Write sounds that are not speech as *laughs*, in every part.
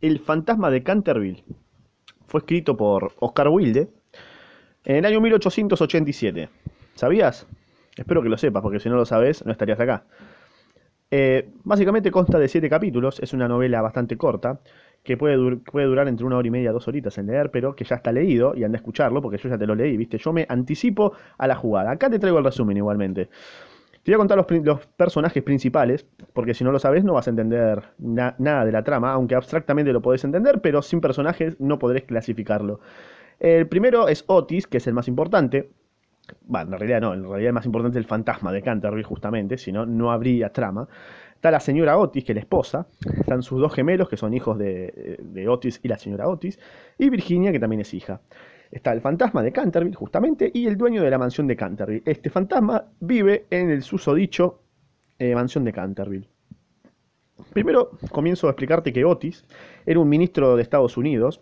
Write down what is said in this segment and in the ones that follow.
El fantasma de Canterville fue escrito por Oscar Wilde en el año 1887. ¿Sabías? Espero que lo sepas, porque si no lo sabes, no estarías acá. Eh, básicamente consta de siete capítulos, es una novela bastante corta, que puede, durar entre una hora y media, dos horitas en leer, pero que ya está leído y anda a escucharlo, porque yo ya te lo leí, ¿viste? Yo me anticipo a la jugada. Acá te traigo el resumen igualmente. Te voy a contar los, personajes principales, porque si no lo sabes no vas a entender nada de la trama, aunque abstractamente lo podés entender, pero sin personajes no podrés clasificarlo. El primero es Otis, que es el más importante. Bueno, en realidad no, en realidad el más importante es el fantasma de Canterbury, justamente, si no, no habría trama. Está la señora Otis, que es la esposa. Están sus dos gemelos, que son hijos de, de Otis y la señora Otis. Y Virginia, que también es hija está el fantasma de Canterville, justamente, y el dueño de la mansión de Canterville. Este fantasma vive en el susodicho eh, mansión de Canterville. Primero comienzo a explicarte que Otis era un ministro de Estados Unidos,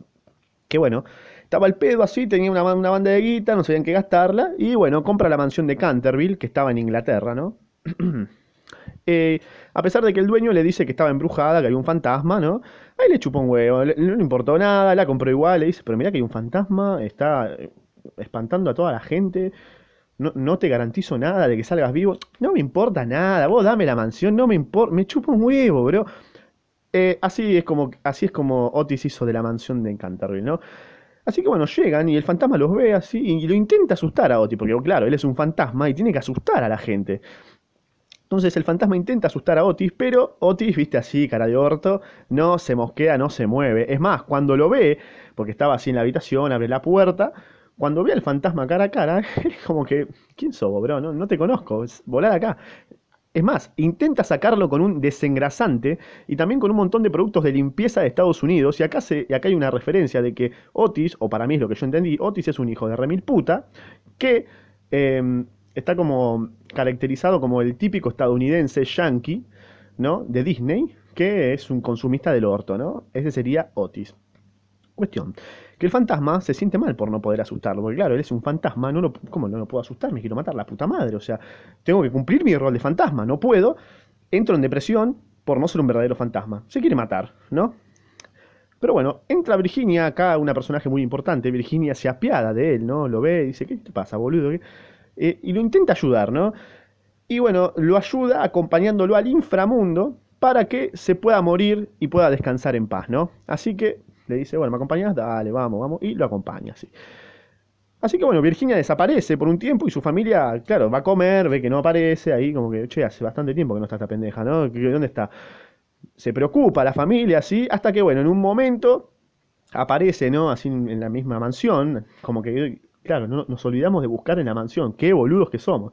que bueno, estaba al pedo así, tenía una, una banda de guita, no sabían qué gastarla, y bueno, compra la mansión de Canterville, que estaba en Inglaterra, ¿no? *clears throat* Eh, a pesar de que el dueño le dice que estaba embrujada, que había un fantasma, ¿no? Ahí le chupó un huevo, no le importó nada, la compró igual, le dice, pero mira que hay un fantasma, está eh, espantando a toda la gente, no, te garantizo nada de que salgas vivo, no me importa nada, vos dame la mansión, no me importa, me chupa un huevo, bro. Eh, así, es como, así es como Otis hizo de la mansión de Canterville, ¿no? Así que bueno, llegan y el fantasma los ve así y lo intenta asustar a Otis, porque claro, él es un fantasma y tiene que asustar a la gente. Entonces el fantasma intenta asustar a Otis, pero Otis, viste así, cara de orto, no se mosquea, no se mueve. Es más, cuando lo ve, porque estaba así en la habitación, abre la puerta, cuando ve al fantasma cara a cara, *laughs* es como que, ¿quién sos, bro? No, te conozco, es volar acá. Es más, intenta sacarlo con un desengrasante y también con un montón de productos de limpieza de Estados Unidos. Y acá, se, y acá hay una referencia de que Otis, o para mí es lo que yo entendí, Otis es un hijo de remil puta que em, está como caracterizado como el típico estadounidense yankee, ¿no? De Disney, que es un consumista del orto, ¿no? Ese sería Otis. Cuestión, que el fantasma se siente mal por no poder asustarlo, porque claro, él es un fantasma, no ¿cómo no lo puedo asustar? Me quiero matar la puta madre, o sea, tengo que cumplir mi rol de fantasma, no puedo, entro en depresión por no ser un verdadero fantasma, se quiere matar, ¿no? Pero bueno, entra Virginia, acá una personaje muy importante, Virginia se apiada de él, ¿no? Lo ve y dice, ¿qué te pasa, boludo? ¿Qué? Eh, y lo intenta ayudar, ¿no? Y bueno, lo ayuda acompañándolo al inframundo para que se pueda morir y pueda descansar en paz, ¿no? Así que le dice, bueno, ¿me acompañas? Dale, vamos, vamos, y lo acompaña, así. Así que bueno, Virginia desaparece por un tiempo y su familia, claro, va a comer, ve que no aparece, ahí como que, che, hace bastante tiempo que no está esta pendeja, ¿no? ¿Dónde está? Se preocupa la familia, así, hasta que bueno, en un momento aparece, ¿no? Así en la misma mansión, como que Claro, no, nos olvidamos de buscar en la mansión. Qué boludos que somos.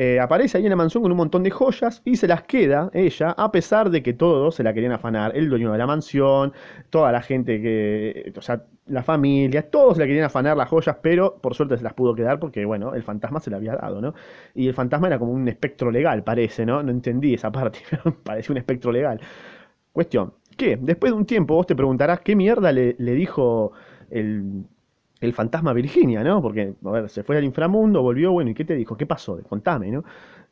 Eh, aparece ahí en la mansión con un montón de joyas y se las queda ella, a pesar de que todos se la querían afanar. El dueño de la mansión, toda la gente que. O sea, la familia, todos se la querían afanar las joyas, pero por suerte se las pudo quedar porque, bueno, el fantasma se la había dado, ¿no? Y el fantasma era como un espectro legal, parece, ¿no? No entendí esa parte, *laughs* parecía un espectro legal. Cuestión, ¿qué? Después de un tiempo vos te preguntarás qué mierda le dijo el el fantasma Virginia, ¿no? Porque, a ver, se fue al inframundo, volvió, bueno, ¿y qué te dijo? ¿Qué pasó? Contame, ¿no?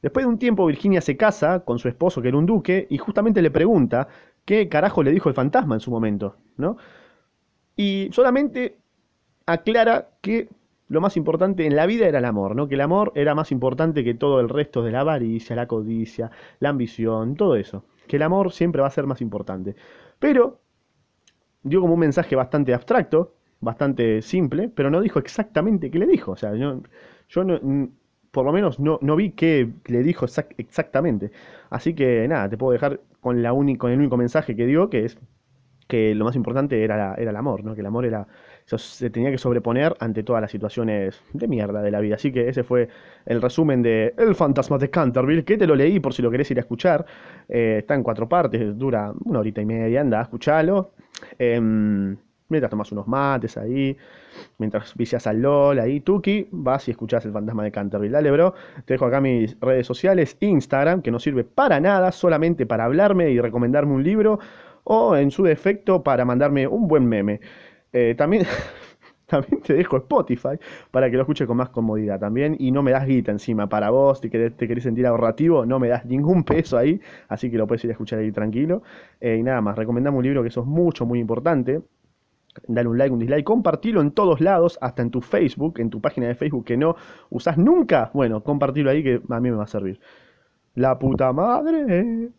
Después de un tiempo Virginia se casa con su esposo, que era un duque, y justamente le pregunta qué carajo le dijo el fantasma en su momento, ¿no? Y solamente aclara que lo más importante en la vida era el amor, ¿no? Que el amor era más importante que todo el resto de la avaricia, la codicia, la ambición, todo eso. Que el amor siempre va a ser más importante. Pero dio como un mensaje bastante abstracto, bastante simple, pero no dijo exactamente qué le dijo. O sea, yo, yo no, por lo menos no, no vi qué le dijo exactamente. Así que nada, te puedo dejar con, la con el único mensaje que dio, que es que lo más importante era, era el amor, ¿no? que el amor era se tenía que sobreponer ante todas las situaciones de mierda de la vida. Así que ese fue el resumen de El fantasma de Canterville, que te lo leí por si lo querés ir a escuchar. Eh, está en cuatro partes, dura una horita y media, anda, escuchalo. Eh, Mientras tomas unos mates ahí, mientras vicias al LOL ahí, Tuki, vas y escuchás el fantasma de Canterville. Dale, bro. Te dejo acá mis redes sociales, Instagram, que no sirve para nada, solamente para hablarme y recomendarme un libro, o en su defecto para mandarme un buen meme. Eh, también *laughs* También te dejo Spotify para que lo escuches con más comodidad también. Y no me das guita encima para vos, te querés, te querés sentir ahorrativo, no me das ningún peso ahí. Así que lo puedes ir a escuchar ahí tranquilo. Eh, y nada más, recomendamos un libro que eso es mucho, muy importante. Dale un like, un dislike, compartilo en todos lados, hasta en tu Facebook, en tu página de Facebook que no usás nunca. Bueno, compartilo ahí que a mí me va a servir. La puta madre.